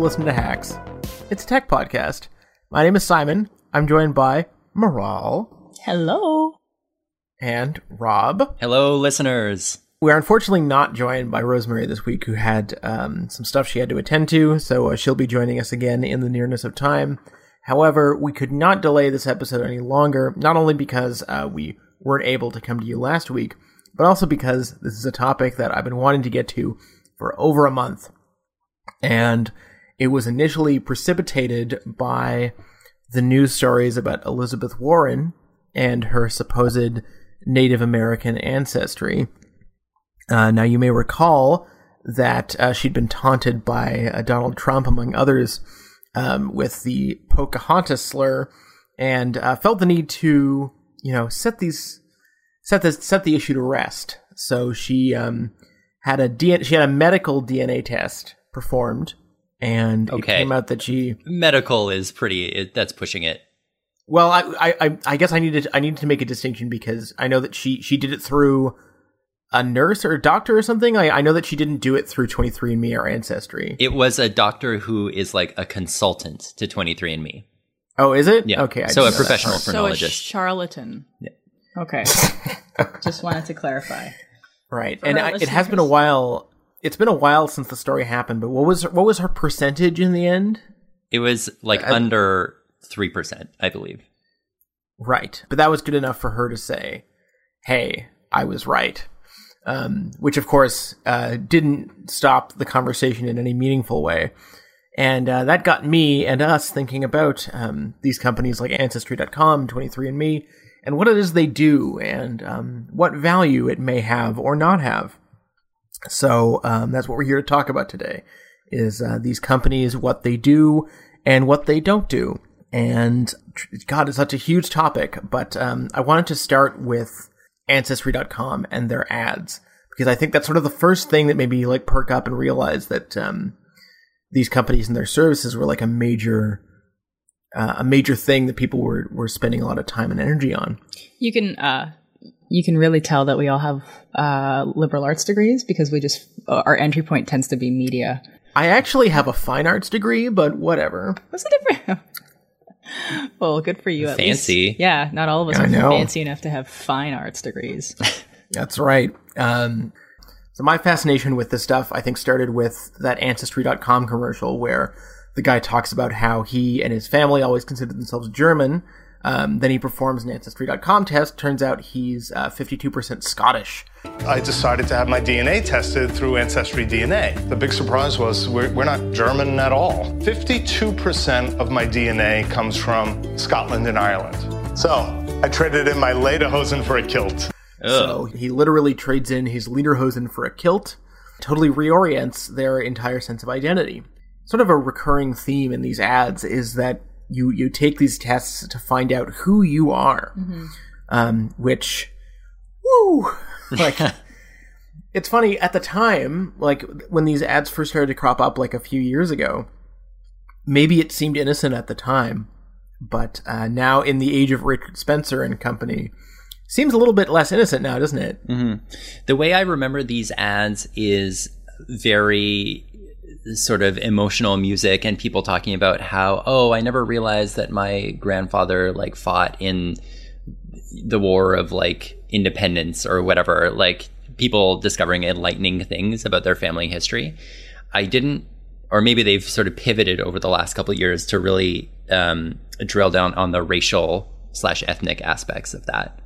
Hello, you're listening to Hacks. It's a tech podcast. My name is Simon. I'm joined by Moral Hello. and Rob. Hello, listeners. We are unfortunately not joined by Rosemary this week, who had um, some stuff she had to attend to, so uh, she'll be joining us again in the nearness of time. However, we could not delay this episode any longer, not only because uh, we weren't able to come to you last week, but also because this is a topic that I've been wanting to get to for over a month. And it was initially precipitated by the news stories about Elizabeth Warren and her supposed Native American ancestry. Uh, now, you may recall that uh, she'd been taunted by uh, Donald Trump, among others, um, with the Pocahontas slur, and uh, felt the need to, you know, set these, set this, set the issue to rest. So she um, had a DNA, she had a medical DNA test performed, and it came out that she Medical is pretty. It, that's pushing it. well, I, I, I- I guess I needed, I needed to make a distinction because I know that she, she did it through a nurse or a doctor or something. I, I know that she didn't do it through 23andMe or Ancestry. It was a doctor who is like a consultant to 23andMe. oh, is it? Yeah. Okay. I so a didn't that professional part. So a charlatan. Yeah. Okay. Just wanted to clarify. Right. For And I, it has been a while. It's been a while since the story happened, but what was what was her percentage in the end? it was like I- under 3%, I believe. Right. But that was good enough for her to say, "Hey, I was right." Um, which of course uh, didn't stop the conversation in any meaningful way. And uh, that got me and us thinking about um, these companies like Ancestry.com, 23andMe, and what it is they do and um, what value it may have or not have. So um, that's what we're here to talk about today: is uh, these companies, what they do, and what they don't do. And God, it's such a huge topic. But um, I wanted to start with Ancestry.com and their ads because I think that's sort of the first thing that made me like perk up and realize that um, these companies and their services were like a major. Uh, a major thing that people were, were spending a lot of time and energy on. You can uh you can really tell that we all have uh liberal arts degrees because we just uh, our entry point tends to be media. I actually have a fine arts degree, but whatever. What's the difference? well, good for you. At Fancy. Least. Yeah, not all of us I are know. fancy enough to have fine arts degrees. That's right. Um, so my fascination with this stuff, I think, started with that Ancestry.com commercial where the guy talks about how he and his family always considered themselves German. Um, then he performs an Ancestry.com test. Turns out he's uh, 52% Scottish. I decided to have my DNA tested through Ancestry DNA. The big surprise was we're, we're not German at all. 52% of my DNA comes from Scotland and Ireland. So I traded in my lederhosen for a kilt. So he literally trades in his lederhosen for a kilt, totally reorients their entire sense of identity. Sort of a recurring theme in these ads is that you you take these tests to find out who you are, um, which, woo, like. It's funny at the time, like when these ads first started to crop up, like a few years ago. Maybe it seemed innocent at the time, but uh, now in the age of Richard Spencer and company, seems a little bit less innocent now, doesn't it? The way I remember these ads is very sort of emotional music and people talking about how, oh, I never realized that my grandfather like fought in the war of like independence or whatever, like people discovering enlightening things about their family history. I didn't, or maybe they've sort of pivoted over the last couple of years to really um, drill down on the racial slash ethnic aspects of that,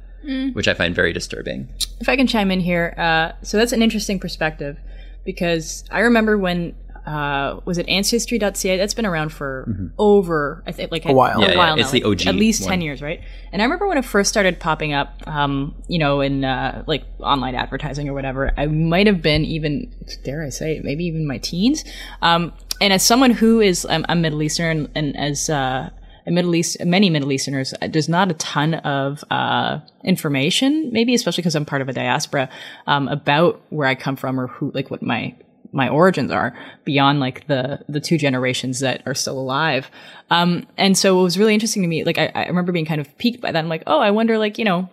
which I find very disturbing. if I can chime in here, uh, so that's an interesting perspective because I remember when uh, was it ancestry.ca? That's been around for over I think like a, while. Yeah, yeah, while it's now, the like, OG at least one. ten years, right? And I remember when it first started popping up, um, you know, in uh, like online advertising or whatever. I might have been even dare I say it, maybe even my teens. Um, and as someone who is um, I'm Middle Eastern and as uh, a Middle East, many Middle Easterners, uh, there's not a ton of uh, information, maybe especially because I'm part of a diaspora, um, about where I come from or who, like, what my my origins are beyond like the the two generations that are still alive. Um, and so it was really interesting to me. Like, I, I remember being kind of piqued by that. I'm like, oh, I wonder, like, you know,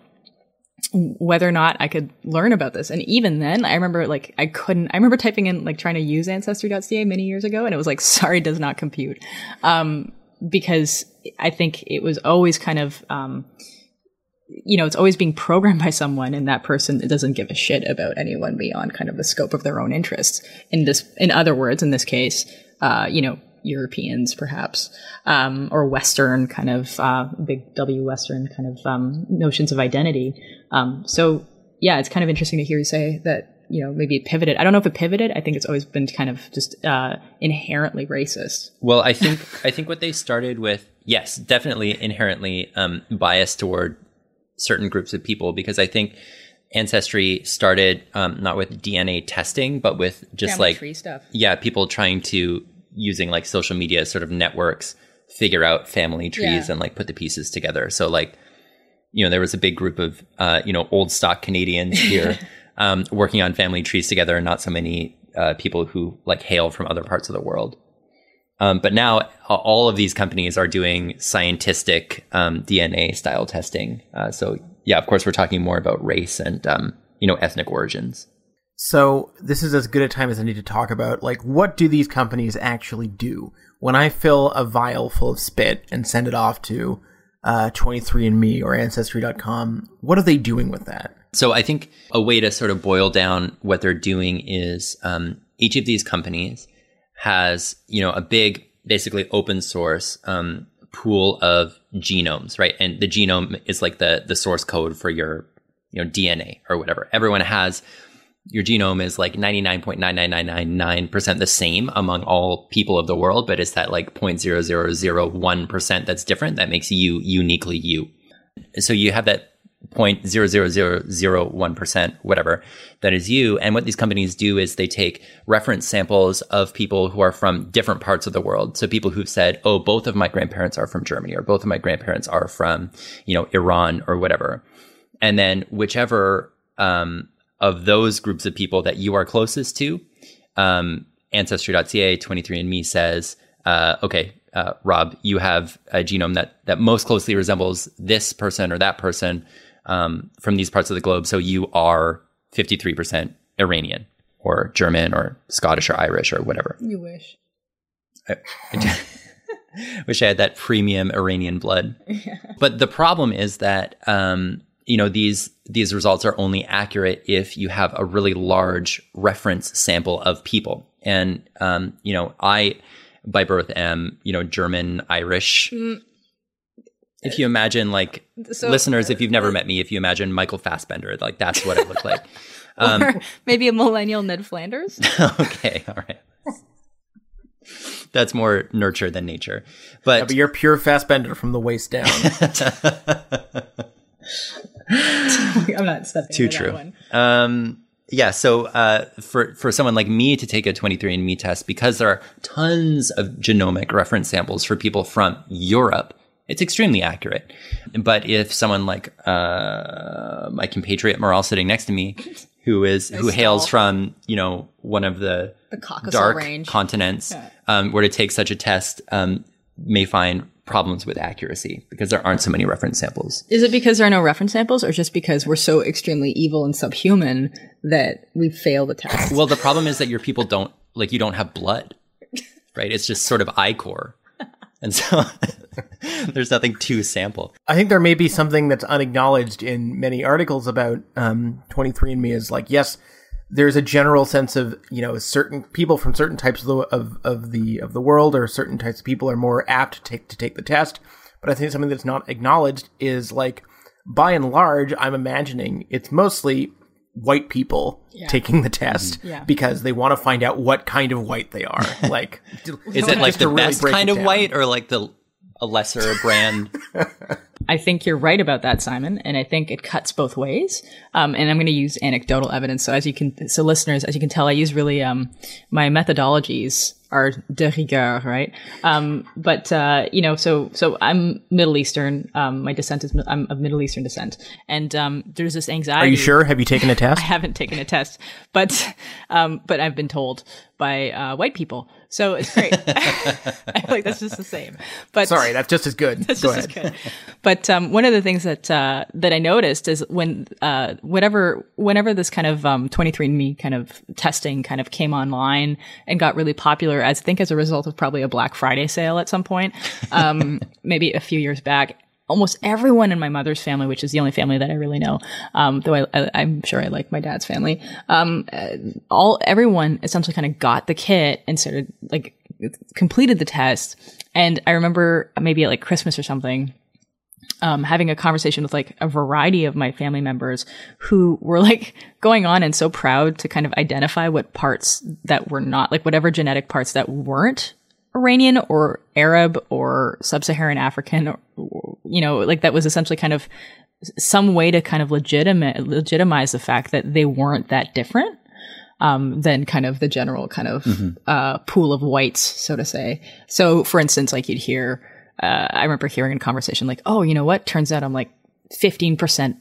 whether or not I could learn about this. And even then, I remember like I couldn't. I remember typing in like trying to use ancestry.ca many years ago, and it was like sorry does not compute, um, because I think it was always kind of. Um, you know, it's always being programmed by someone, and that person doesn't give a shit about anyone beyond kind of the scope of their own interests. In this, in other words, in this case, uh, you know, Europeans perhaps, um, or Western kind of uh, big W Western kind of um, notions of identity. Um, so yeah, it's kind of interesting to hear you say that. You know, maybe it pivoted. I don't know if it pivoted. I think it's always been kind of just uh, inherently racist. Well, I think I think what they started with, yes, definitely inherently um, biased toward certain groups of people because I think ancestry started um, not with DNA testing, but with just Family like tree stuff. yeah, people trying to using like social media sort of networks figure out family trees Yeah. and like put the pieces together. So like you know there was a big group of uh, you know old stock Canadians here um, working on family trees together, and not so many uh, people who like hail from other parts of the world. Um, but now all of these companies are doing scientific um, DNA style testing. Uh, so yeah, of course, we're talking more about race and um, you know ethnic origins. So this is as good a time as I need to talk about like what do these companies actually do? When I fill a vial full of spit and send it off to uh, 23andMe or Ancestry.com, what are they doing with that? So I think a way to sort of boil down what they're doing is um, each of these companies has you know a big basically open source um, pool of genomes, right? And the genome is like the the source code for your you know DNA or whatever. Everyone has your genome is like 99.99999% the same among all people of the world, but it's that like 0.0001% that's different that makes you uniquely you. So you have that 0.00001%, whatever, that is you. And what these companies do is they take reference samples of people who are from different parts of the world. So people who've said, oh, both of my grandparents are from Germany or both of my grandparents are from, you know, Iran or whatever. And then whichever, um, of those groups of people that you are closest to, um, Ancestry.ca, 23andMe says, uh, okay, uh, Rob, you have a genome that that most closely resembles this person or that person um, from these parts of the globe. So you are 53% Iranian or German or Scottish or Irish or whatever. You wish. Wish I had that premium Iranian blood. But the problem is that um, you know these these results are only accurate if you have a really large reference sample of people. And um, you know, I by birth am you know German Irish. If you imagine like So- listeners, if you've never met me, if you imagine Michael Fassbender, like that's what it looked like. Um, or maybe a millennial Ned Flanders. okay, all right. That's more nurture than nature. But, But you're pure Fassbender from the waist down. I'm not stepping too into that true. one. Um, yeah, so uh, for for someone like me to take a 23andMe test, because there are tons of genomic reference samples for people from Europe, it's extremely accurate. But if someone like uh, my compatriot Moral sitting next to me, who is who hails from you know one of the The dark range. continents, um, were to take such a test, um, may find problems with accuracy because there aren't so many reference samples. Is it because there are no reference samples, or just because we're so extremely evil and subhuman that we fail the test? Well, the problem is that your people don't like you don't have blood, right? It's just sort of ichor, and so there's nothing to sample. I think there may be something that's unacknowledged in many articles about um, 23andMe is like, yes, there's a general sense of you know certain people from certain types of the of, of the of the world or certain types of people are more apt to take to take the test. But I think something that's not acknowledged is like, by and large, I'm imagining it's mostly white people taking the test mm-hmm. Yeah. because they want to find out what kind of white they are. Like, Is it like the really best break kind of down. white, or like the a lesser brand? I think you're right about that, Simon, and I think it cuts both ways. Um, and I'm going to use anecdotal evidence. So as you can, so listeners, as you can tell, I use really um, my methodologies are de rigueur, right? Um, but uh, you know, so so I'm Middle Eastern. Um, my descent is I'm of Middle Eastern descent, and um, there's this anxiety. Are you sure? Have you taken a test? I haven't taken a test, but um, but I've been told by uh, white people, so it's great. I feel like that's just the same. But Sorry, that's just as good. that's Go just ahead. as good. But but um, one of the things that uh, that I noticed is when uh, whatever whenever this kind of um, 23andMe kind of testing kind of came online and got really popular, I think as a result of probably a Black Friday sale at some point, um, maybe a few years back. Almost everyone in my mother's family, which is the only family that I really know, um, though I, am sure I like my dad's family. Um, uh, all everyone essentially kind of got the kit and started like completed the test. And I remember maybe at like Christmas or something, um, having a conversation with like a variety of my family members who were like going on and so proud to kind of identify what parts that were not like whatever genetic parts that weren't Iranian or Arab or sub-Saharan African, or, you know, like that was essentially kind of some way to kind of legitimate legitimize the fact that they weren't that different um, than kind of the general kind of mm-hmm. uh, pool of whites, so to say. So, for instance, like you'd hear, uh, I remember hearing in conversation like, "Oh, you know what? Turns out I'm like 15 percent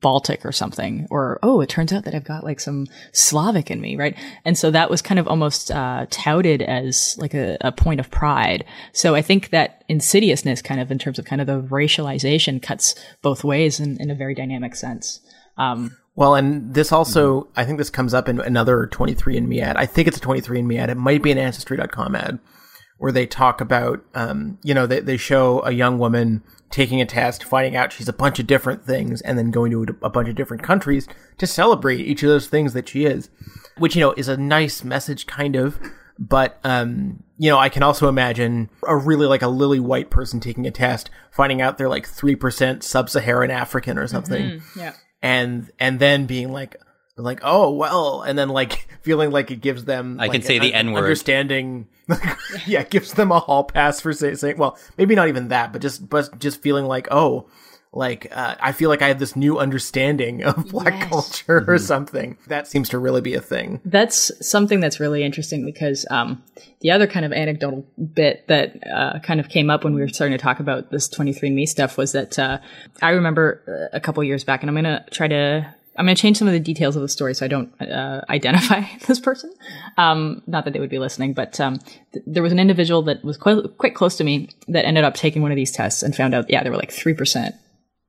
Baltic or something, or oh, it turns out that I've got like some Slavic in me, right? And so that was kind of almost uh, touted as like a, a, point of pride. So I think that insidiousness, kind of in terms of kind of the racialization, cuts both ways in, in a very dynamic sense. Um, well, and this also. I think this comes up in another 23andMe ad. I think it's a 23andMe ad. It might be an Ancestry.com ad where they talk about, um, you know, they, they show a young woman taking a test, finding out she's a bunch of different things, and then going to a bunch of different countries to celebrate each of those things that she is, which, you know, is a nice message, kind of. But, um, you know, I can also imagine a really like a lily white person taking a test, finding out they're like 3% sub Saharan African or something. Mm-hmm. Yeah and and then being like like oh well and then like feeling like it gives them i like, can say the n word understanding yeah gives them a hall pass for say, saying well maybe not even that but just but just feeling like oh like uh, i feel like i have this new understanding of black yes. culture mm-hmm. or something that seems to really be a thing that's something that's really interesting because um, the other kind of anecdotal bit that uh, kind of came up when we were starting to talk about this 23andme stuff was that uh, i remember a couple years back and i'm going to try to I'm going to change some of the details of the story so I don't uh, identify this person. Um, not that they would be listening, but um, th- there was an individual that was quite, quite close to me that ended up taking one of these tests and found out, yeah, there were like 3%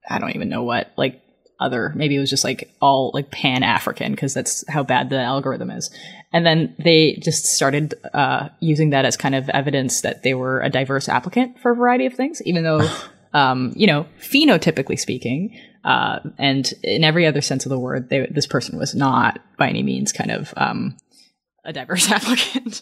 I don't even know what, like other, maybe it was just like all like pan African because that's how bad the algorithm is. And then they just started uh, using that as kind of evidence that they were a diverse applicant for a variety of things, even though, um, you know, phenotypically speaking, uh, and in every other sense of the word, they, this person was not by any means kind of um, a diverse applicant.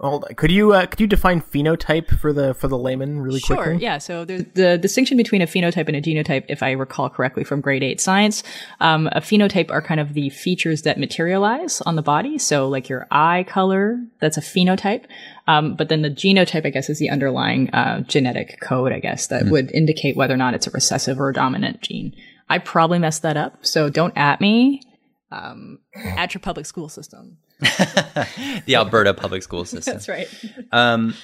Hold on. Could you uh, could you define phenotype for the for the layman really sure, quickly? Sure. Yeah. So there's the distinction between a phenotype and a genotype, if I recall correctly from grade eight science. Um, a phenotype are kind of the features that materialize on the body. So like your eye color, that's a phenotype. Um, but then the genotype, I guess, is the underlying uh, genetic code, I guess, that mm would indicate whether or not it's a recessive or a dominant gene. I probably messed that up, so don't at me. Um, at your public school system. the Alberta public school system. That's right. Um,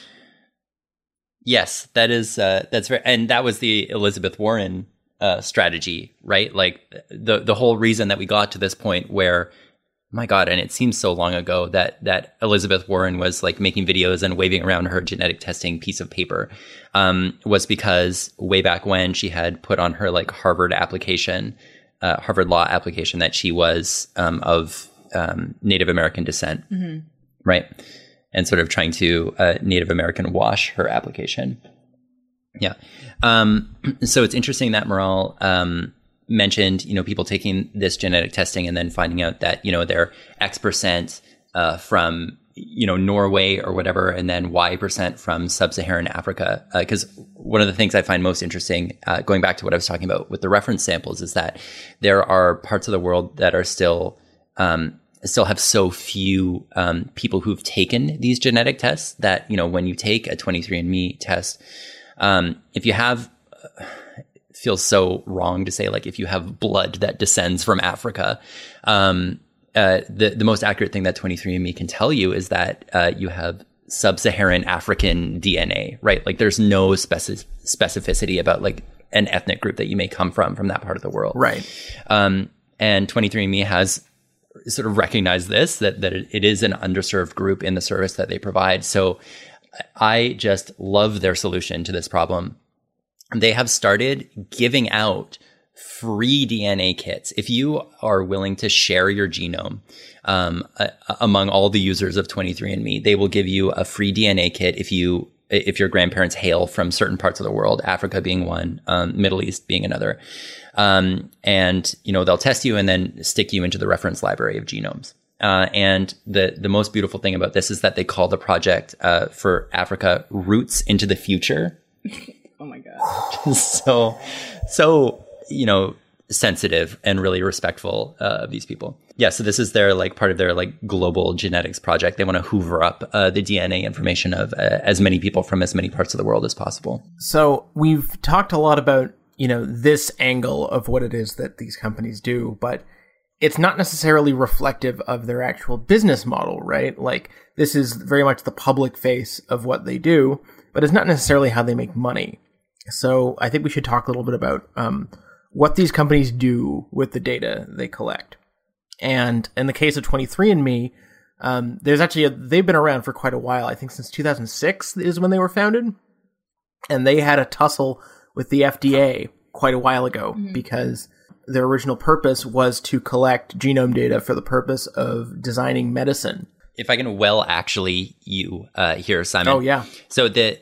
yes, that is uh, that's right, and that was the Elizabeth Warren uh, strategy, right? Like the the whole reason that we got to this point where, my God, and it seems so long ago that that Elizabeth Warren was like making videos and waving around her genetic testing piece of paper, um, was because way back when she had put on her like Harvard application, uh, Harvard law application that she was um, of um, Native American descent, mm-hmm. right? And sort of trying to uh, Native American wash her application. Yeah. Um, so it's interesting that morale um, mentioned, you know, people taking this genetic testing and then finding out that, you know, they're X percent uh, from, you know, Norway or whatever, and then Y percent from sub Saharan Africa. Because uh, one of the things I find most interesting, uh, going back to what I was talking about with the reference samples, is that there are parts of the world that are still um, still have so few um, people who've taken these genetic tests that you know when you take a 23andme test um, if you have feels so wrong to say like if you have blood that descends from africa um, uh, the, the most accurate thing that 23andme can tell you is that uh, you have sub-saharan african dna right like there's no speci- specificity about like an ethnic group that you may come from from that part of the world right um, and 23andme has sort of recognize this that that it is an underserved group in the service that they provide. So I just love their solution to this problem. They have started giving out free DNA kits. If you are willing to share your genome um, uh, among all the users of 23andMe, they will give you a free DNA kit if you if your grandparents hail from certain parts of the world, Africa being one, um, Middle East being another. Um, and you know they'll test you and then stick you into the reference library of genomes. Uh, and the the most beautiful thing about this is that they call the project uh, for Africa "Roots into the Future." oh my god! so, so you know, sensitive and really respectful uh, of these people. Yeah, so this is their like part of their like global genetics project. They want to hoover up uh, the DNA information of uh, as many people from as many parts of the world as possible. So we've talked a lot about you know this angle of what it is that these companies do, but it's not necessarily reflective of their actual business model, right? Like this is very much the public face of what they do, but it's not necessarily how they make money. So I think we should talk a little bit about um, what these companies do with the data they collect. And in the case of 23andMe, um, there's actually a, they've been around for quite a while. I think since 2006 is when they were founded, and they had a tussle with the FDA quite a while ago mm-hmm. because their original purpose was to collect genome data for the purpose of designing medicine. If I can well actually you uh, here, Simon. Oh yeah. So the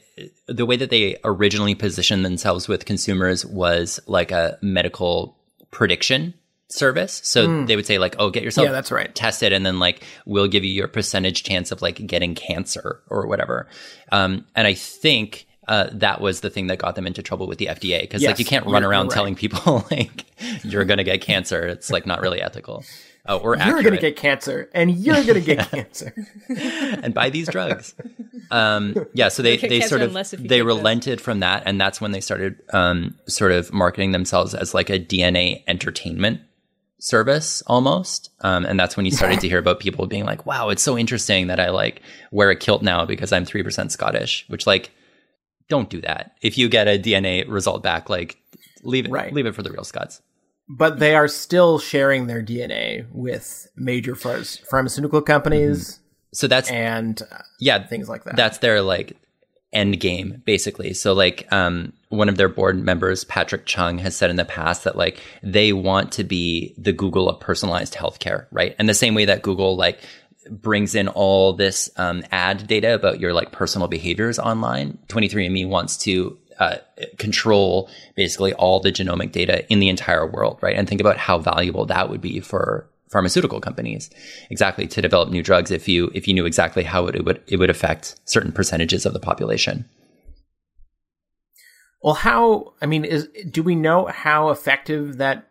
the way that they originally positioned themselves with consumers was like a medical prediction service. So mm. they would say like, "Oh, get yourself yeah, that's right. tested, and then like we'll give you your percentage chance of like getting cancer or whatever." Um, and I think uh, that was the thing that got them into trouble with the FDA because yes, like you can't run around right. telling people like you're going to get cancer. It's like not really ethical. Uh, or you're going to get cancer, and you're going to get cancer, and buy these drugs. Um, yeah, so they they sort of they relented from that, and that's when they started um, sort of marketing themselves as like a DNA entertainment service almost. Um, and that's when you started to hear about people being like, "Wow, it's so interesting that I like wear a kilt now because I'm three percent Scottish," which like don't do that. If you get a DNA result back, like leave it right. leave it for the real Scots. But they are still sharing their DNA with major pharmaceutical companies. Mm-hmm. So that's and uh, yeah, things like that. That's their like end game basically. So like um one of their board members, Patrick Chung, has said in the past that like they want to be the Google of personalized healthcare, right? And the same way that Google like brings in all this um, ad data about your like personal behaviors online. 23andMe wants to uh, control basically all the genomic data in the entire world, right? And think about how valuable that would be for pharmaceutical companies, exactly to develop new drugs if you if you knew exactly how it would it would affect certain percentages of the population. Well, how I mean, is do we know how effective that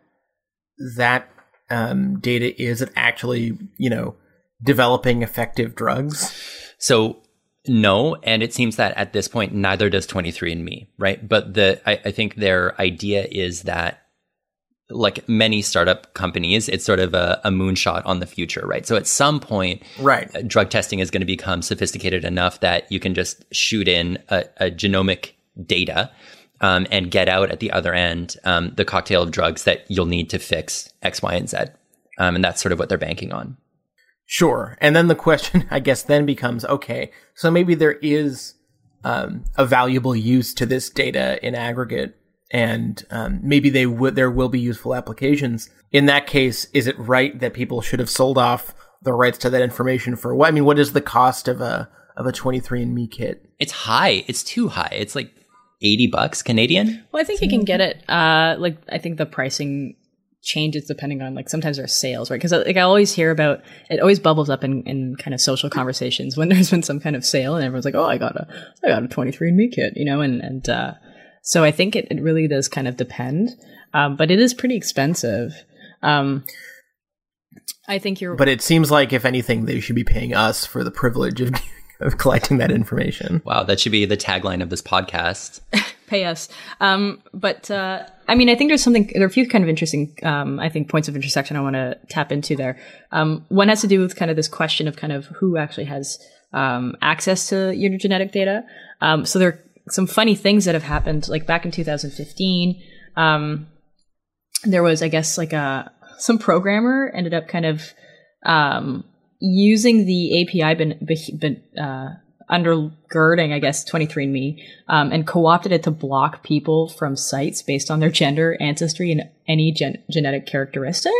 that um, data is at actually you know developing effective drugs? So no, and it seems that at this point neither does 23andMe, right? But the I, I think their idea is that like many startup companies, it's sort of a, a, moonshot on the future, right? So at some point, right, uh, drug testing is going to become sophisticated enough that you can just shoot in a, a genomic data um, and get out at the other end um, the cocktail of drugs that you'll need to fix X, Y, and Z, um, and that's sort of what they're banking on. Sure. And then the question, I guess, then becomes okay, so maybe there is um, a valuable use to this data in aggregate, and um, maybe they would there will be useful applications. In that case, is it right that people should have sold off the rights to that information for what? I mean, what is the cost of a of a 23andMe kit? It's high. It's too high. It's like 80 bucks Canadian. Well, I think you can get it. Uh, like I think the pricing changes depending on like sometimes there's sales, right? Because like I always hear about it, always bubbles up in, in kind of social conversations when there's been some kind of sale and everyone's like, oh, I got a I got a 23andMe kit, you know, and and uh, so I think it, it really does kind of depend, um, but it is pretty expensive. Um, I think you're, but it seems like if anything, they should be paying us for the privilege of of collecting that information. Wow, that should be the tagline of this podcast. Pay us. Um, but uh, I mean, I think there's something. There are a few kind of interesting, um, I think, points of intersection I want to tap into there. Um, one has to do with kind of this question of kind of who actually has um, access to your genetic data. Um, so there are some funny things that have happened. Like back in 2015, um, there was, I guess, like a some programmer ended up kind of using the API ben, ben, uh, undergirding, I guess, 23andMe, um, and co-opted it to block people from sites based on their gender, ancestry, and any gen- genetic characteristic.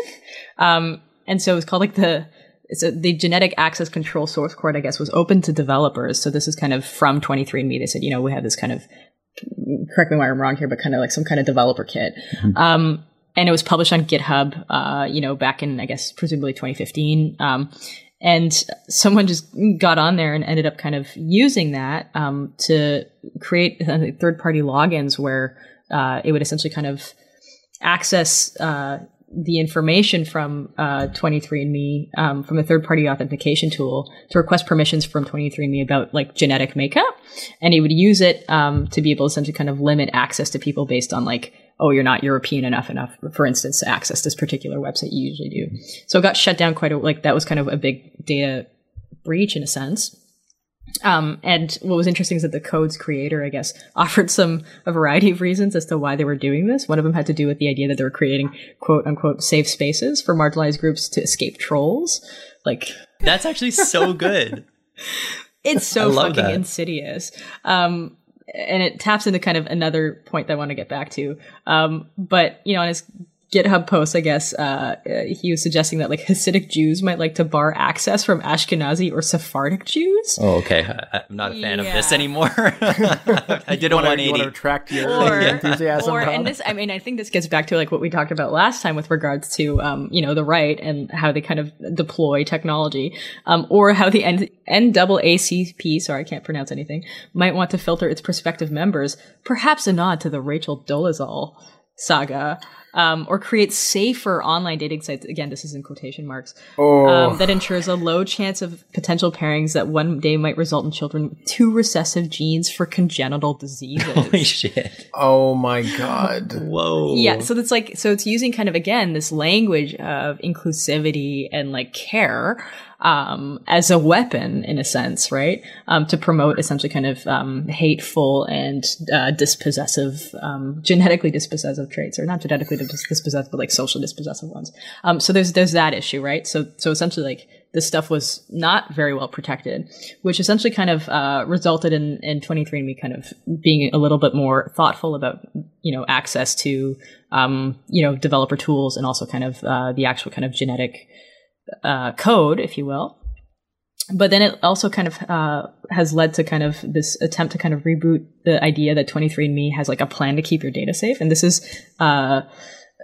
Um, and so it was called like the it's a, the genetic access control source code, I guess, was open to developers. So this is kind of from 23andMe. They said, you know, we have this kind of, correct me why I'm wrong here, but kind of like some kind of developer kit. Mm-hmm. Um, and it was published on GitHub, uh, you know, back in, I guess, presumably 2015. Um, and someone just got on there and ended up kind of using that um, to create third party logins where uh, it would essentially kind of access uh, the information from uh, 23andMe um, from a third party authentication tool to request permissions from 23andMe about like genetic makeup. And he would use it um, to be able to essentially kind of limit access to people based on like oh, you're not European enough enough, for instance, to access this particular website you usually do. So it got shut down quite a, like that was kind of a big data breach in a sense. Um, and what was interesting is that the code's creator, I guess, offered some a variety of reasons as to why they were doing this. One of them had to do with the idea that they were creating quote unquote safe spaces for marginalized groups to escape trolls. Like that's actually so good. it's so fucking that. insidious. Um, and it taps into kind of another point that I want to get back to. Um, but you know, on his GitHub post, I guess, uh, he was suggesting that like Hasidic Jews might like to bar access from Ashkenazi or Sephardic Jews. Oh, okay. I, am not a fan yeah. of this anymore. I did a 180. You want to retract your or, enthusiasm? Or, and this, I mean, I think this gets back to like what we talked about last time with regards to, um, you know, the right and how they kind of deploy technology, um, or how the N- NAACP, sorry, I can't pronounce anything, might want to filter its prospective members, perhaps a nod to the Rachel Dolezal saga um, or create safer online dating sites. Again, this is in quotation marks. Oh. Um, that ensures a low chance of potential pairings that one day might result in children with two recessive genes for congenital diseases. Holy shit! Oh my god! Whoa! Yeah, so it's like so it's using kind of again this language of inclusivity and like care um, as a weapon in a sense, right? Um, to promote essentially kind of um, hateful and uh, dispossessive, um, genetically dispossessive traits, or not genetically dispossessive, but like social dispossessive ones. Um, so there's there's that issue, right? So so essentially like this stuff was not very well protected, which essentially kind of uh, resulted in in 23andMe kind of being a little bit more thoughtful about you know access to um, you know developer tools and also kind of uh, the actual kind of genetic uh, code, if you will. But then it also kind of uh, has led to kind of this attempt to kind of reboot the idea that 23andMe has like a plan to keep your data safe. And this is,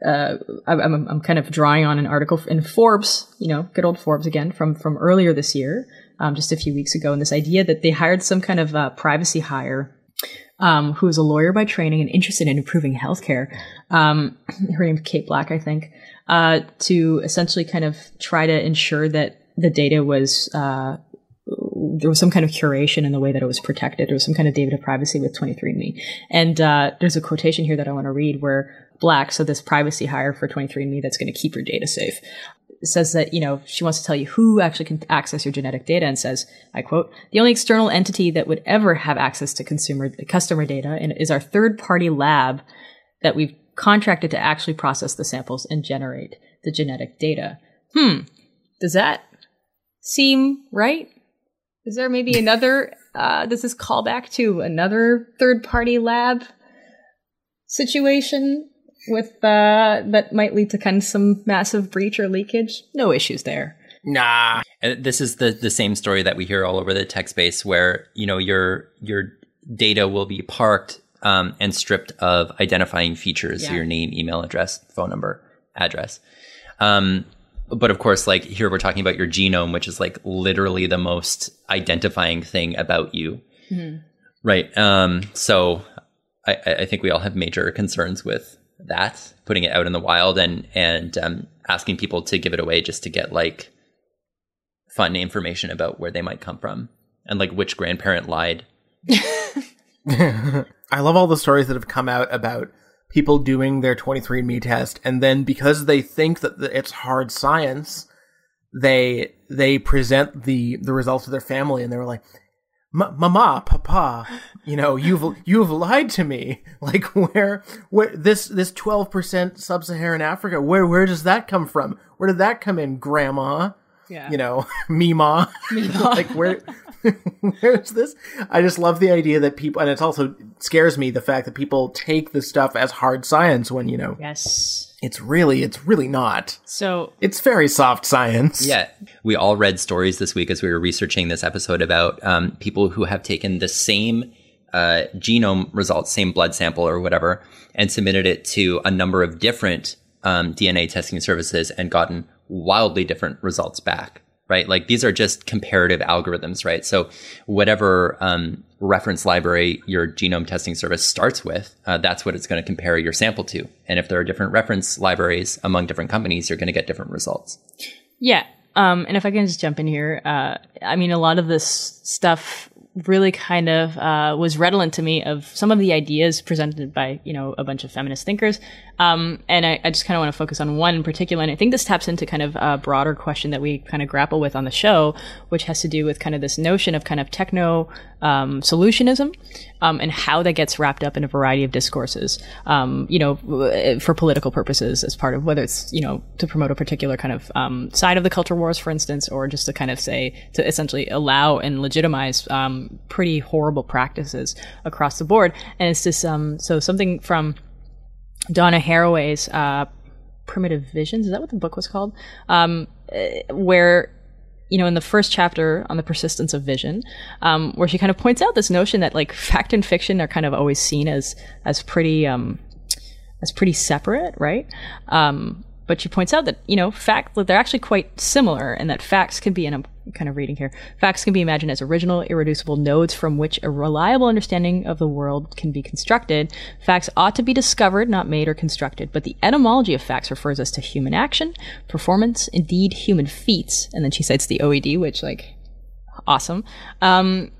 uh, I'm, I'm kind of drawing on an article in Forbes, you know, good old Forbes again from, from earlier this year, um, just a few weeks ago. And this idea that they hired some kind of uh, privacy hire um, who is a lawyer by training and interested in improving healthcare. Um, her name's Kate Black, I think uh, to essentially kind of try to ensure that the data was uh, there was some kind of curation in the way that it was protected. There was some kind of data privacy with 23andMe. And uh, there's a quotation here that I want to read where Black, so this privacy hire for 23andMe that's going to keep your data safe, says that, you know, she wants to tell you who actually can access your genetic data and says, I quote, the only external entity that would ever have access to consumer customer data is our third party lab that we've contracted to actually process the samples and generate the genetic data. Hmm. Does that seem right? Is there maybe another, uh, does this call back to another third party lab situation with, uh, that might lead to kind of some massive breach or leakage? No issues there. Nah. This is the, the same story that we hear all over the tech space where, you know, your, your data will be parked um, and stripped of identifying features, yeah. so your name, email address, phone number, address. Um, but of course, like here we're talking about your genome, which is like literally the most identifying thing about you, mm-hmm. right? Um, so I, I, think we all have major concerns with that, putting it out in the wild and and um, asking people to give it away just to get like fun information about where they might come from and like which grandparent lied. I love all the stories that have come out about people doing their 23andMe test, and then because they think that it's hard science, they they present the the results to their family, and they were like, "Mama, Papa, you know, you've you've lied to me. Like, where where this this 12% sub-Saharan Africa, where where does that come from? Where did that come in, Grandma? Yeah. You know, Mima. Mima. like where Where's this? I just love the idea that people, and it's also scares me the fact that people take this stuff as hard science when you know Yes. it's really, it's really not. So It's very soft science. Yeah. We all read stories this week as we were researching this episode about um, people who have taken the same uh, genome results, same blood sample or whatever, and submitted it to a number of different um, DNA testing services and gotten wildly different results back. Right. Like these are just comparative algorithms, right? So whatever um, reference library your genome testing service starts with, uh, that's what it's going to compare your sample to. And if there are different reference libraries among different companies, you're going to get different results. Yeah. Um, and if I can just jump in here, uh, I mean, a lot of this stuff really kind of uh, was redolent to me of some of the ideas presented by you know a bunch of feminist thinkers um, and I, I just kind of want to focus on one in particular and i think this taps into kind of a broader question that we kind of grapple with on the show which has to do with kind of this notion of kind of techno um, solutionism um, and how that gets wrapped up in a variety of discourses um, you know for political purposes as part of whether it's you know to promote a particular kind of um, side of the culture wars for instance or just to kind of say to essentially allow and legitimize um, pretty horrible practices across the board. And it's just so something from Donna Haraway's uh, Primate Visions. Is that what the book was called? Um, eh, where you know, in the first chapter on the persistence of vision, um, where she kind of points out this notion that like fact and fiction are kind of always seen as as pretty um, as pretty separate, right? Um, but she points out that you know fact that they're actually quite similar, and that facts can be, and I'm kind of reading here, facts can be imagined as original, irreducible nodes from which a reliable understanding of the world can be constructed. Facts ought to be discovered, not made or constructed. But the etymology of facts refers us to human action, performance, indeed human feats, and then she cites the OED, which like awesome. Um,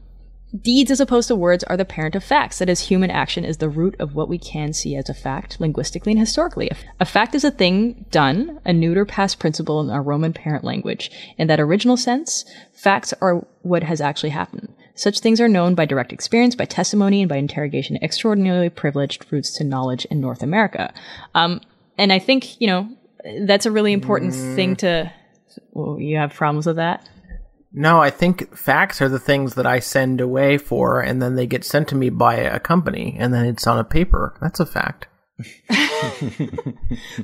Deeds as opposed to words are the parent of facts. That is, human action is the root of what we can see as a fact, linguistically and historically. A fact is a thing done, a neuter past participle in our Roman parent language. In that original sense, facts are what has actually happened. Such things are known by direct experience, by testimony, and by interrogation. Extraordinarily privileged roots to knowledge in North America. Um, and I think, you know, that's a really important thing to. Well, you have problems with that? No, I think facts are the things that I send away for, and then they get sent to me by a company, and then it's on a paper. That's a fact.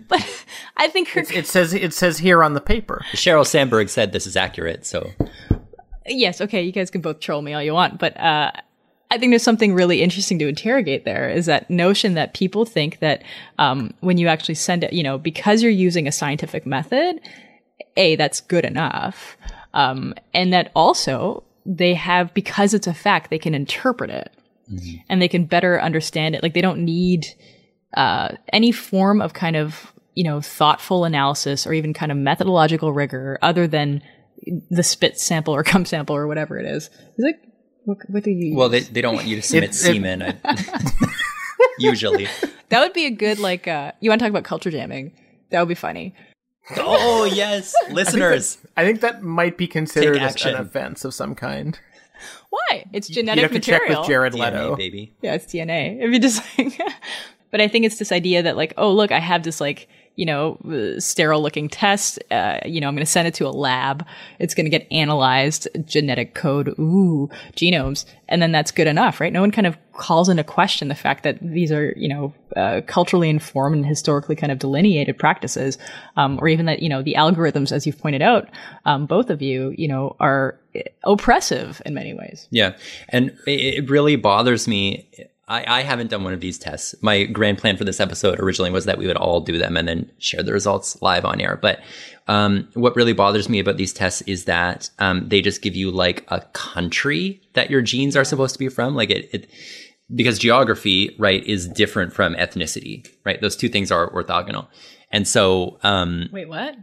But I think her. It says it says here on the paper. Sheryl Sandberg said this is accurate, so yes, okay, you guys can both troll me all you want, but uh, I think there's something really interesting to interrogate there is that notion that people think that um, when you actually send it, you know, because you're using a scientific method, A, that's good enough. Um, and that also they have, because it's a fact, they can interpret it and they can better understand it. Like they don't need uh, any form of kind of, you know, thoughtful analysis or even kind of methodological rigor other than the spit sample or cum sample or whatever it is. Is it? What, what do you? well, they, they don't want you to submit it- semen. I, usually, that would be a good like. Uh, you want to talk about culture jamming? That would be funny. Oh yes, listeners. I think that might be considered as an offense of some kind. Why? It's You'd genetic have to check material. with Jared DNA, Leto. baby. Yeah, it's DNA. If you just like, but I think it's this idea that like, oh look, I have this like you know uh, sterile looking test. Uh, you know, I'm going to send it to a lab. It's going to get analyzed, genetic code, ooh, genomes, and then that's good enough, right? No one kind of calls into question the fact that these are you know uh, culturally informed and historically kind of delineated practices, um, or even that you know the algorithms, as you've pointed out, um, both of you, you know, are oppressive in many ways. Yeah, and it really bothers me. I, I haven't done one of these tests. My grand plan for this episode originally was that we would all do them and then share the results live on air. But um, what really bothers me about these tests is that um, they just give you like a country that your genes are supposed to be from. Like it, it because geography, right, is different from ethnicity, right? Those two things are orthogonal, and so um, Wait, what?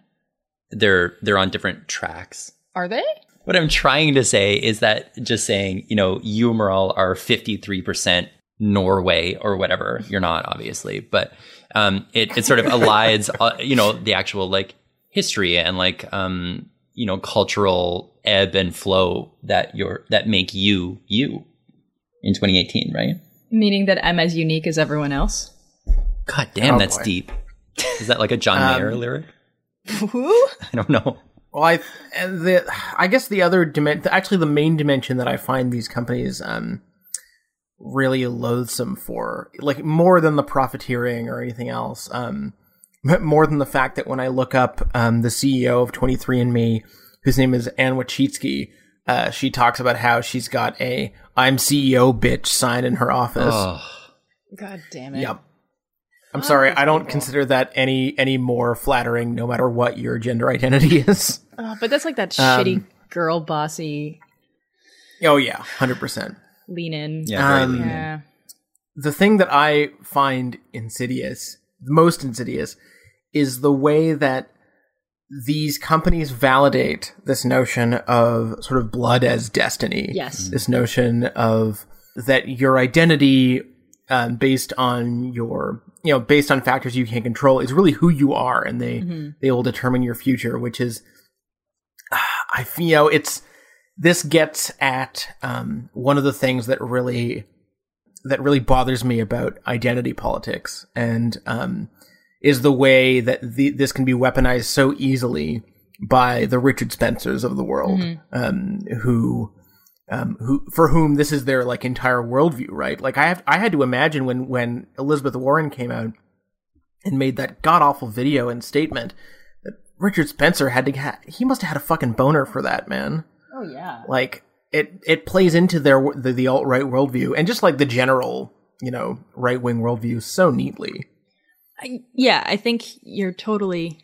they're they're on different tracks. Are they? What I'm trying to say is that just saying, you know, you are 53% Norway or whatever. You're not, obviously, but um, it, it sort of elides, uh, you know, the actual like history and like, um, you know, cultural ebb and flow that you're, that make you, you in 2018, right? Meaning that I'm as unique as everyone else. God damn, Oh, that's boy. deep. Is that like a John Um, Mayer lyric? Who? I don't know. Well, I the I guess the other dimension, actually the main dimension that I find these companies um really loathsome for, like more than the profiteering or anything else, um, more than the fact that when I look up um the CEO of 23andMe, whose name is Anne Wojcicki, uh, she talks about how she's got a "I'm CEO" bitch sign in her office. Oh, God damn it. Yep. I'm sorry, I don't consider that any any more flattering, no matter what your gender identity is. Oh, but that's like that Um, shitty girl bossy oh yeah, hundred percent. Lean in. yeah. Um, lean in. The thing that I find insidious, the most insidious, is the way that these companies validate this notion of sort of blood as destiny. Yes. This notion of that your identity, um, based on your, you know, based on factors you can't control, is really who you are, and they they will determine your future. Which is, I feel, you know, it's this gets at um, one of the things that really that really bothers me about identity politics and um, is the way that the, this can be weaponized so easily by the Richard Spencers of the world, um, who, um, who for whom this is their like entire worldview, right? Like I have, I had to imagine when when Elizabeth Warren came out and made that god awful video and statement that Richard Spencer had to ha- he must have had a fucking boner for that man Oh yeah. like it it plays into their the, the alt right worldview and just like the general you know right wing worldview so neatly. I, yeah, I think you're totally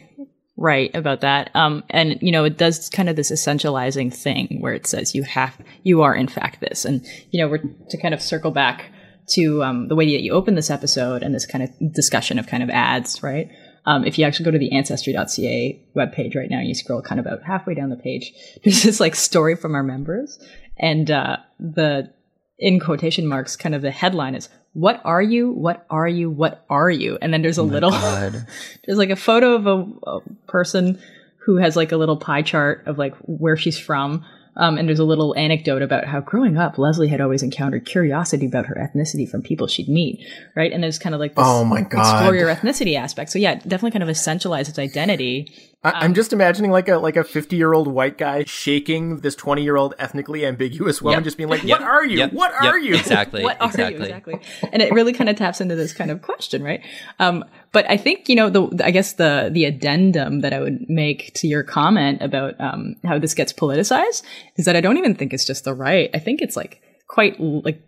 right about that. Um, and you know, it does kind of this essentializing thing where it says you have, you are in fact this. And you know, we're to kind of circle back to um, the way that you open this episode and this kind of discussion of kind of ads, right? Um, if you actually go to the ancestry.ca webpage right now, and you scroll kind of about halfway down the page. There's this like story from our members, and uh, the in quotation marks, kind of the headline is "What are you? What are you? What are you?" And then there's a little there's like a photo of a, a person who has like a little pie chart of like where she's from. Um, and there's a little anecdote about how growing up, Leslie had always encountered curiosity about her ethnicity from people she'd meet, right? And there's kind of like this Oh my God. explore your ethnicity aspect. So yeah, definitely kind of essentialize its identity. I, I'm just imagining like a like a 50 year old white guy shaking this 20 year old ethnically ambiguous woman, Yep. just being like, Yep. "What are you? Yep. What Yep. are you?" Exactly. what are exactly. you exactly? And it really kind of taps into this kind of question, right? Um, but I think you know the I guess the the addendum that I would make to your comment about um, how this gets politicized is that I don't even think it's just the right. I think it's like quite like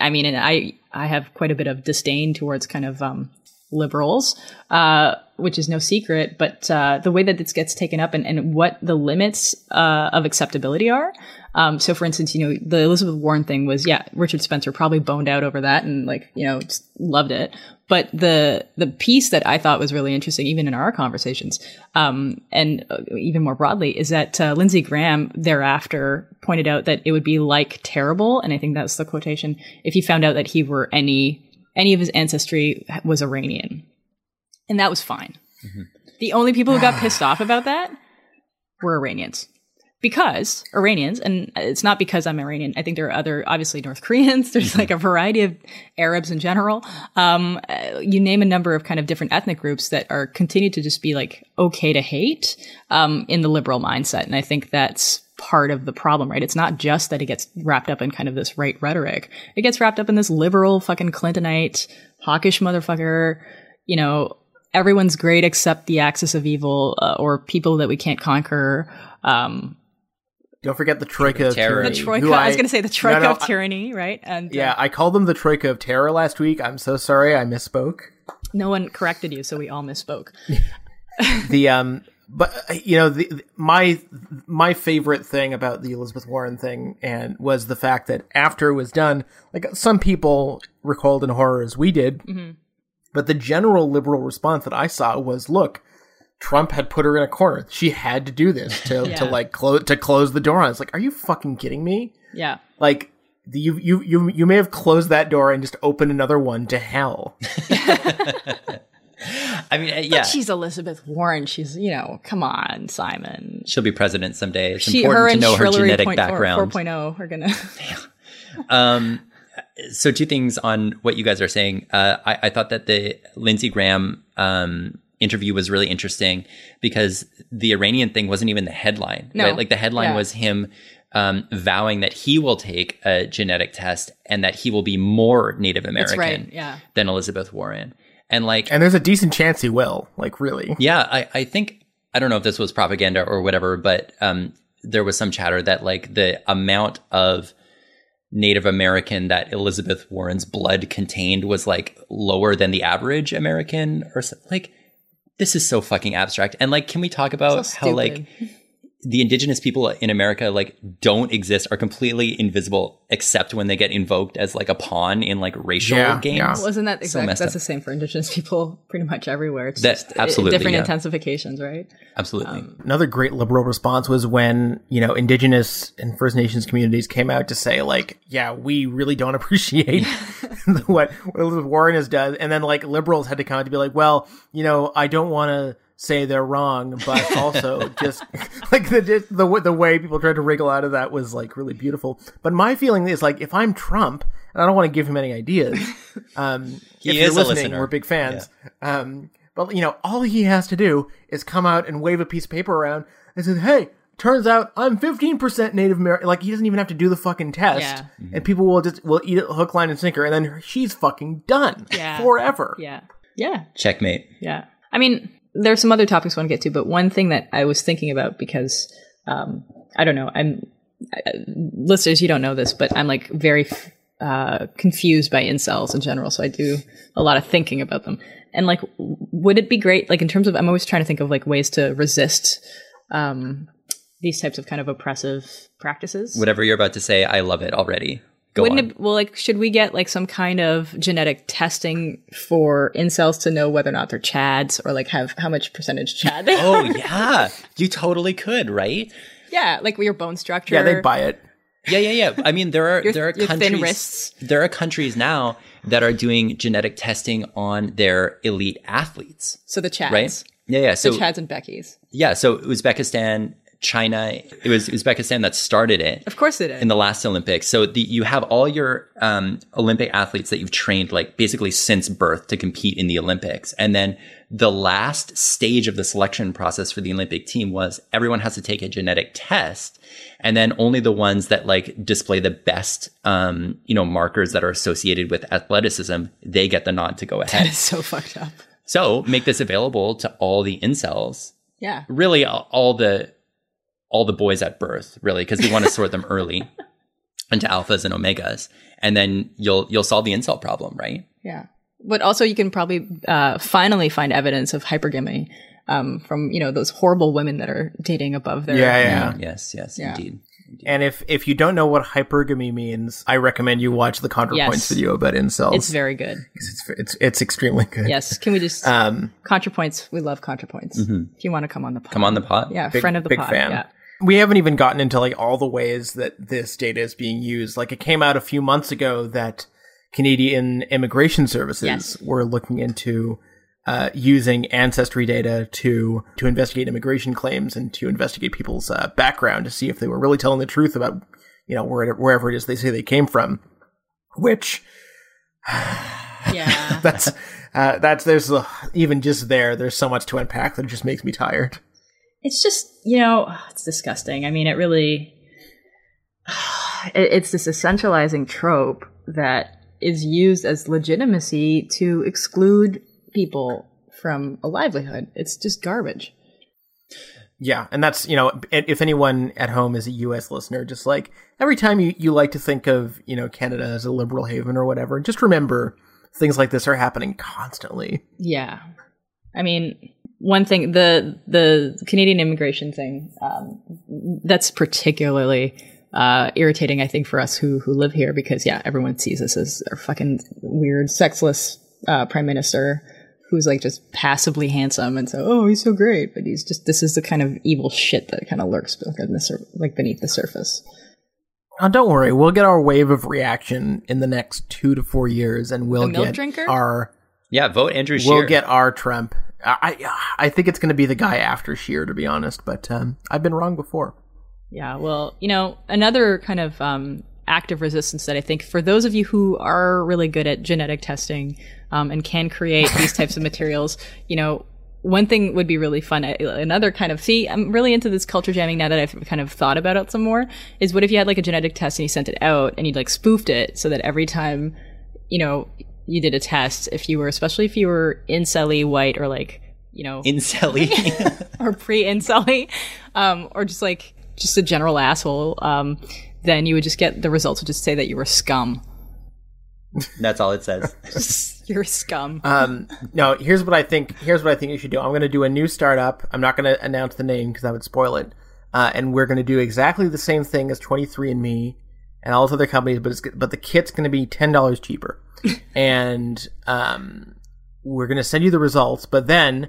I mean, and I I have quite a bit of disdain towards kind of um, liberals, uh, which is no secret. But uh, the way that this gets taken up and, and what the limits uh, of acceptability are. Um, so, for instance, you know, the Elizabeth Warren thing was, yeah, Richard Spencer probably boned out over that and like, you know, loved it. But the the piece that I thought was really interesting, even in our conversations, um, and uh, even more broadly, is that uh, Lindsey Graham thereafter pointed out that it would be like terrible, and I think that's the quotation, if he found out that he were any any of his ancestry was Iranian, and that was fine. The only people who got pissed off about that were Iranians. Because Iranians, and it's not because I'm Iranian. I think there are other, obviously North Koreans. There's like a variety of Arabs in general. Um, uh, you name a number of kind of different ethnic groups that are continue to just be like okay to hate um, in the liberal mindset, and I think that's part of the problem, right? It's not just that it gets wrapped up in kind of this right rhetoric. It gets wrapped up in this liberal fucking Clintonite, hawkish motherfucker. You know, everyone's great except the axis of evil uh, or people that we can't conquer. Um, Don't forget the troika of Terror. the troika. who I, was going to say the troika no, of I- tyranny, right? And uh, Yeah, I called them the troika of terror last week. I'm so sorry, I misspoke. no one corrected you, so we all misspoke. the um but uh, you know the, the- my my favorite thing about the Elizabeth Warren thing and was the fact that after it was done like some people recoiled in horror as we did. But the general liberal response that I saw was look Trump had put her in a corner. She had to do this to to like close to close the door on. It's like are you fucking kidding me? Yeah. like you you you you may have closed that door and just opened another one to hell I mean, uh, yeah, She's Elizabeth Warren. She's, you know, come on, Simon. she'll be president someday. It's She, important to know her genetic point background. 4.0 are going to. Um, so two things on what you guys are saying. Uh, I, I thought that the Lindsey Graham um, interview was really interesting because the Iranian thing wasn't even the headline. No. Right? Like the headline Yeah. was him um, vowing that he will take a genetic test and that he will be more Native American right, yeah. than Elizabeth Warren. And like, And there's a decent chance he will. Like, really. yeah, I, I think I don't know if this was propaganda or whatever, but um, there was some chatter that like the amount of Native American that Elizabeth Warren's blood contained was like lower than the average American or so, like this is so fucking abstract. And like, can we talk about So how like stupid. The indigenous people in America like don't exist, are completely invisible except when they get invoked as like a pawn in like racial Yeah, games? yeah. Wasn't that So exactly? messed that's up. the same for Indigenous people pretty much everywhere. It's That- just uh, absolutely, different yeah. intensifications, right? Absolutely. Another great liberal response was when, you know, indigenous and First Nations communities came out to say, like, yeah, we really don't appreciate what, what Elizabeth Warren has done. And then, like, liberals had to come out to be like, well, you know, I don't want to say they're wrong, but also just like the, just the the way people tried to wriggle out of that was like really beautiful. But my feeling is like if I'm Trump and I don't want to give him any ideas, um, He if you're is a listening, we're big fans. Um, but you know, all he has to do is come out and wave a piece of paper around and say, "Hey." Turns out I'm 15% Native American. Like he doesn't even have to do the fucking test, Yeah. and people will just will eat it hook, line, and sinker, and then she's fucking done Yeah. forever. Yeah. Yeah. Checkmate. Yeah. I mean, there's some other topics I want to get to, but one thing that I was thinking about because um, I don't know, I'm listeners, you don't know this, but I'm like very uh, confused by incels in general. So I do a lot of thinking about them. And like, would it be great? Like in terms of, I'm always trying to think of like ways to resist um, these types of kind of oppressive practices. Whatever you're about to say, I love it already. Go Wouldn't on. it? Well, like, should we get like some kind of genetic testing for incels to know whether or not they're Chads or like have how much percentage Chad they oh yeah, you totally could, right? Yeah, like your bone structure. Yeah, they'd buy it. Yeah, yeah, yeah. I mean, there are Your- there are your thin countries wrists. there are countries now that are doing genetic testing on their elite athletes, So the Chads. right? Yeah, yeah. So The Chads and Becky's. yeah, so Uzbekistan, China, it was Uzbekistan that started it. Of course it is. in the last Olympics. So the, you have all your um, Olympic athletes that you've trained like basically since birth to compete in the Olympics. And then the last stage of the selection process for the Olympic team was everyone has to take a genetic test. And then only the ones that like display the best, um, you know, markers that are associated with athleticism, they get the nod to go ahead. it's so fucked up. so make this available to all the incels Yeah. really all all the all the boys at birth really because we want to sort them early into alphas and omegas and then you'll you'll solve the incel problem right Yeah. But also, you can probably uh, finally find evidence of hypergamy um, from you know those horrible women that are dating above their. Yeah, yeah. yes yes Yeah. indeed And if if you don't know what hypergamy means, I recommend you watch the ContraPoints Yes. video about incels. It's very good. it's, it's it's extremely good. Yes. Can we just Um, ContraPoints? We love ContraPoints. If you want to come on the pod. come on the pod Yeah, big- friend of the big pod. fan. Yeah. We haven't even gotten into like all the ways that this data is being used. Like it came out a few months ago that Canadian immigration services Yes. were looking into uh, using ancestry data to to investigate immigration claims and to investigate people's uh, background to see if they were really telling the truth about you know where, wherever it is they say they came from. Which Yeah. that's uh, that's there's uh, even just there there's so much to unpack that it just makes me tired. It's just you know it's disgusting i mean it really it's this essentializing trope that is used as legitimacy to exclude people from a livelihood it's just garbage Yeah, and that's you know, if anyone at home is a U.S. listener, just like every time you you like to think of you know Canada as a liberal haven or whatever, just remember things like this are happening constantly. yeah i mean one thing the the canadian immigration thing um, that's particularly uh, irritating i think for us who who live here because yeah everyone sees us as a fucking weird sexless uh, prime minister who's like just passively handsome and so oh he's so great but he's just this is the kind of evil shit that kind of lurks in the sur- like beneath the surface Now, don't worry, we'll get our wave of reaction in the next two to four years, and we'll get drinker? our yeah vote andrew we'll Scheer. get our Trump. I I, think it's going to be the guy after Scheer, to be honest, but um, I've been wrong before. Yeah, well, you know, another kind of um, act of resistance that I think for those of you who are really good at genetic testing um, and can create these types of materials, you know, one thing would be really fun. uh, Another kind of see, I'm really into this culture jamming now that I've kind of thought about it some more. Is what if you had like a genetic test and you sent it out and you like spoofed it so that every time, you know, you did a test, if you were, especially if you were incelly white or like, you know, Incelly. or pre incelly, um, or just like just a general asshole, um, then you would just get the results would just say that you were scum. That's all it says. You're scum. Um, no, here's what I think. Here's what I think you should do. I'm going to do a new startup. I'm not going to announce the name because I would spoil it. Uh, and we're going to do exactly the same thing as 23andMe and all those other companies, but it's but the kit's going to be ten dollars cheaper, and um, we're going to send you the results. But then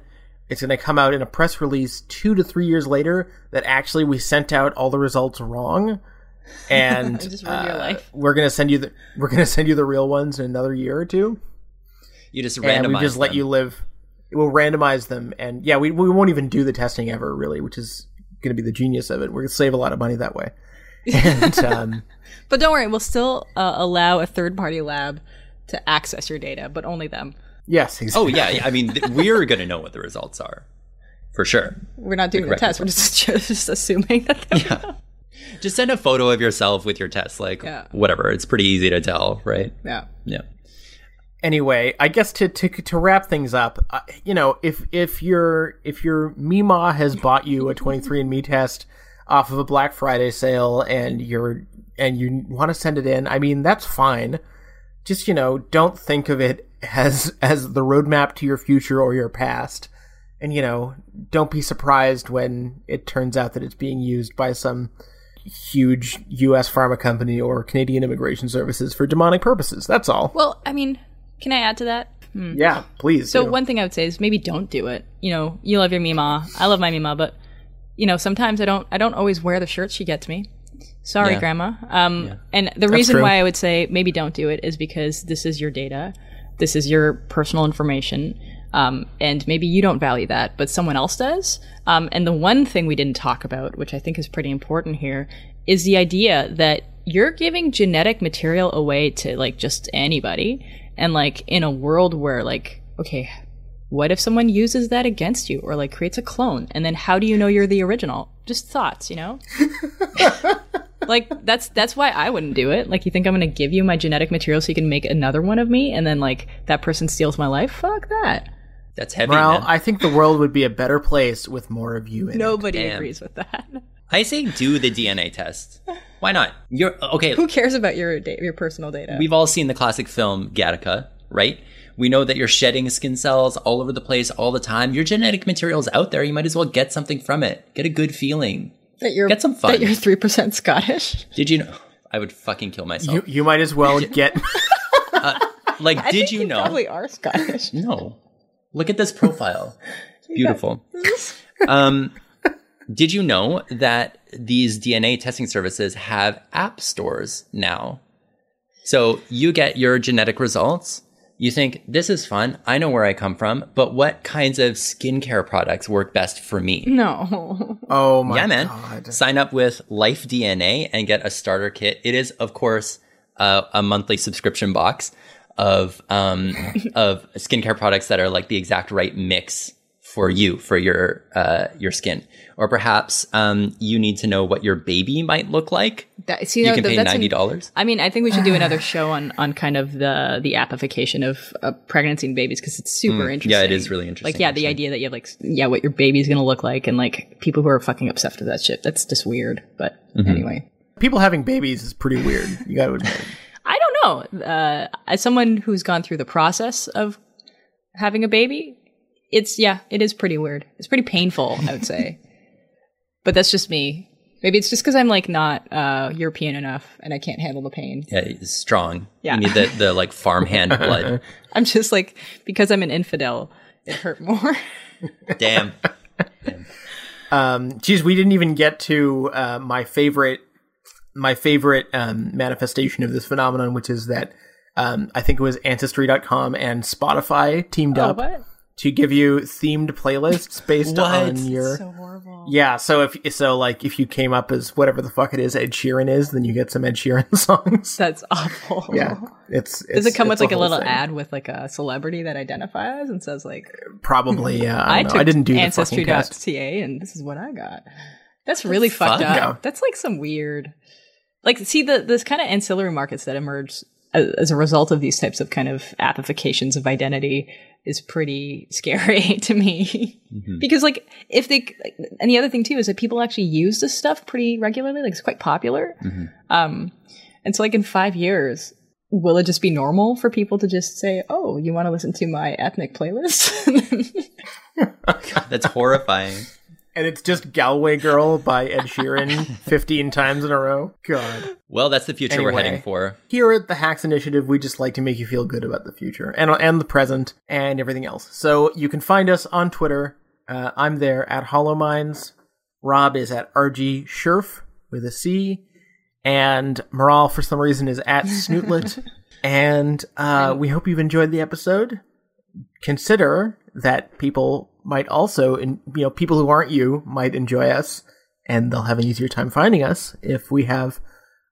it's going to come out in a press release two to three years later that actually we sent out all the results wrong. And uh, we're gonna send you the we're gonna send you the real ones in another year or two You just and we just let you live. We'll randomize them, and yeah, we we won't even do the testing ever, really, which is going to be the genius of it. We're going to save a lot of money that way. And um, But don't worry, we'll still uh, allow a third party lab to access your data, but only them. yes, Oh exactly. yeah, yeah, I mean, th- we're going to know what the results are, for sure. We're not doing the correct test. We're just, just assuming that. They Yeah. Just send a photo of yourself with your test, like Yeah. whatever. It's pretty easy to tell, right? yeah. Yeah. Anyway, I guess to to to wrap things up, uh, you know, if if your if your Mima has bought you a 23andMe test off of a Black Friday sale and you're and you want to send it in, I mean, that's fine. Just you know, don't think of it as as the roadmap to your future or your past. And you know, don't be surprised when it turns out that it's being used by some huge U.S. pharma company or Canadian Immigration Services for demonic purposes. That's all. Well, I mean, can I add to that? Hmm. Yeah, please. So do. one thing I would say is maybe don't do it. You know, you love your Mima. I love my Mima, but you know, sometimes I don't. I don't always wear the shirts she gets me. Sorry, Yeah. Grandma. Um, and the reason true. why I would say maybe don't do it is because this is your data, this is your personal information, um, and maybe you don't value that, but someone else does. Um, and the one thing we didn't talk about, which I think is pretty important here, is the idea that you're giving genetic material away to like just anybody, and like in a world where like okay what if someone uses that against you or like creates a clone and then how do you know you're the original just thoughts you know like that's that's why i wouldn't do it like you think i'm gonna give you my genetic material so you can make another one of me and then like that person steals my life fuck that That's heavy. Well. I think the world would be a better place with more of you in it. nobody Damn. agrees with that I say do the DNA test. Why not? You're okay. who cares about your da- your personal data We've all seen the classic film Gattaca, right? We know that you're shedding skin cells all over the place all the time. Your genetic material's out there. You might as well get something from it. Get a good feeling. that you're get some fun. that you're 3% scottish Did you know? I would fucking kill myself. You, you might as well get. like, I did think you know? probably are scottish No. Look at this profile. Beautiful. um, did you know that these DNA testing services have app stores now? So you get your genetic results. You think, this is fun. I know where I come from, but what kinds of skincare products work best for me? no Oh my yeah, man. god! Sign up with Life DNA and get a starter kit. It is, of course, uh, a monthly subscription box of um, of skincare products that are like the exact right mix for you for your uh, your skin. Or perhaps um, you need to know what your baby might look like. that, see, You no, can th- pay that's ninety dollars. I mean, I think we should do another show on on kind of the the appification of uh, pregnancy and babies because it's super interesting. Mm. Yeah, it is really interesting. Like, yeah, the idea that you have like, yeah, what your baby's gonna look like, and like people who are fucking obsessed with that shit. That's just weird. But Mm-hmm. anyway, People having babies is pretty weird. You got to admit. I don't know. Uh, as someone who's gone through the process of having a baby, it's yeah, it is pretty weird. It's pretty painful, I would say. but that's just me. Maybe it's just because I'm like not uh, European enough and I can't handle the pain. Yeah, it's strong. Yeah. You need the, the like farmhand blood. I'm just like because I'm an infidel, it hurt more. Damn. Um, geez, we didn't even get to uh, my favorite, my favorite um, manifestation of this phenomenon, which is that um, I think it was Ancestry.com and Spotify teamed oh, up what? To give you themed playlists based What? on your So horrible. yeah. So if so, like if you came up as whatever the fuck it is Ed Sheeran is, then you get some Ed Sheeran songs. That's awful. Yeah, it's, Does it come with like a little thing. ad with like a celebrity that identifies and says like Probably, yeah. I, I, took I didn't do the fucking cast. ancestry.ca and this is what I got. That's really fucked fuck? up. Yeah. That's like some weird, like see the this kind of ancillary markets that emerge as, as a result of these types of kind of appifications of identity is pretty scary to me. Because like if they and the other thing too is that people actually use this stuff pretty regularly. Like it's quite popular. Um and so like in five years will it just be normal for people to just say oh you want to listen to my ethnic playlist? That's horrifying. And it's just Galway Girl by Ed Sheeran 15 times in a row. God. Well, that's the future we're heading for. Here at the Hacks Initiative, we just like to make you feel good about the future and, and the present and everything else. So you can find us on Twitter. Uh, I'm there at Hollow Minds. Rob is at RG Scherf with a C. And Moral, for some reason, is at Snootlet. and uh, we hope you've enjoyed the episode. Consider that people might also, in, you know, people who aren't you might enjoy us, and they'll have an easier time finding us if we have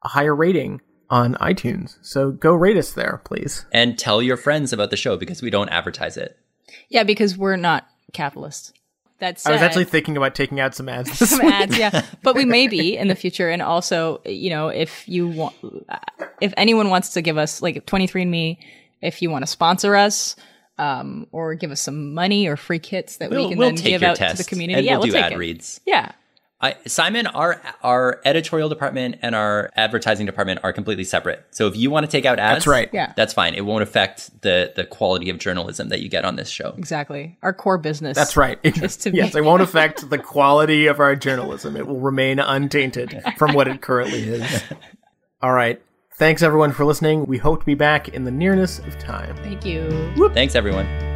a higher rating on iTunes. So go rate us there, please. And tell your friends about the show because we don't advertise it. yeah because we're not capitalists that's I was actually thinking about taking out some ads. This some week. ads, yeah. But we may be in the future, and also, you know, if you want, if anyone wants to give us like 23andMe, if you want to sponsor us, um, or give us some money or free kits that We'll, we can we'll then give out test to the community, and yeah, we'll, do take ad it. reads. Yeah, I, Simon, our our editorial department and our advertising department are completely separate. So if you want to take out ads, That's right. Yeah. that's fine. It won't affect the the quality of journalism that you get on this show. exactly. Our core business. That's right. Is to yes, make- it won't affect the quality of our journalism. It will remain untainted from what it currently is. All right. Thanks everyone for listening. We hope to be back in the nearness of time. Thank you. Thanks, everyone.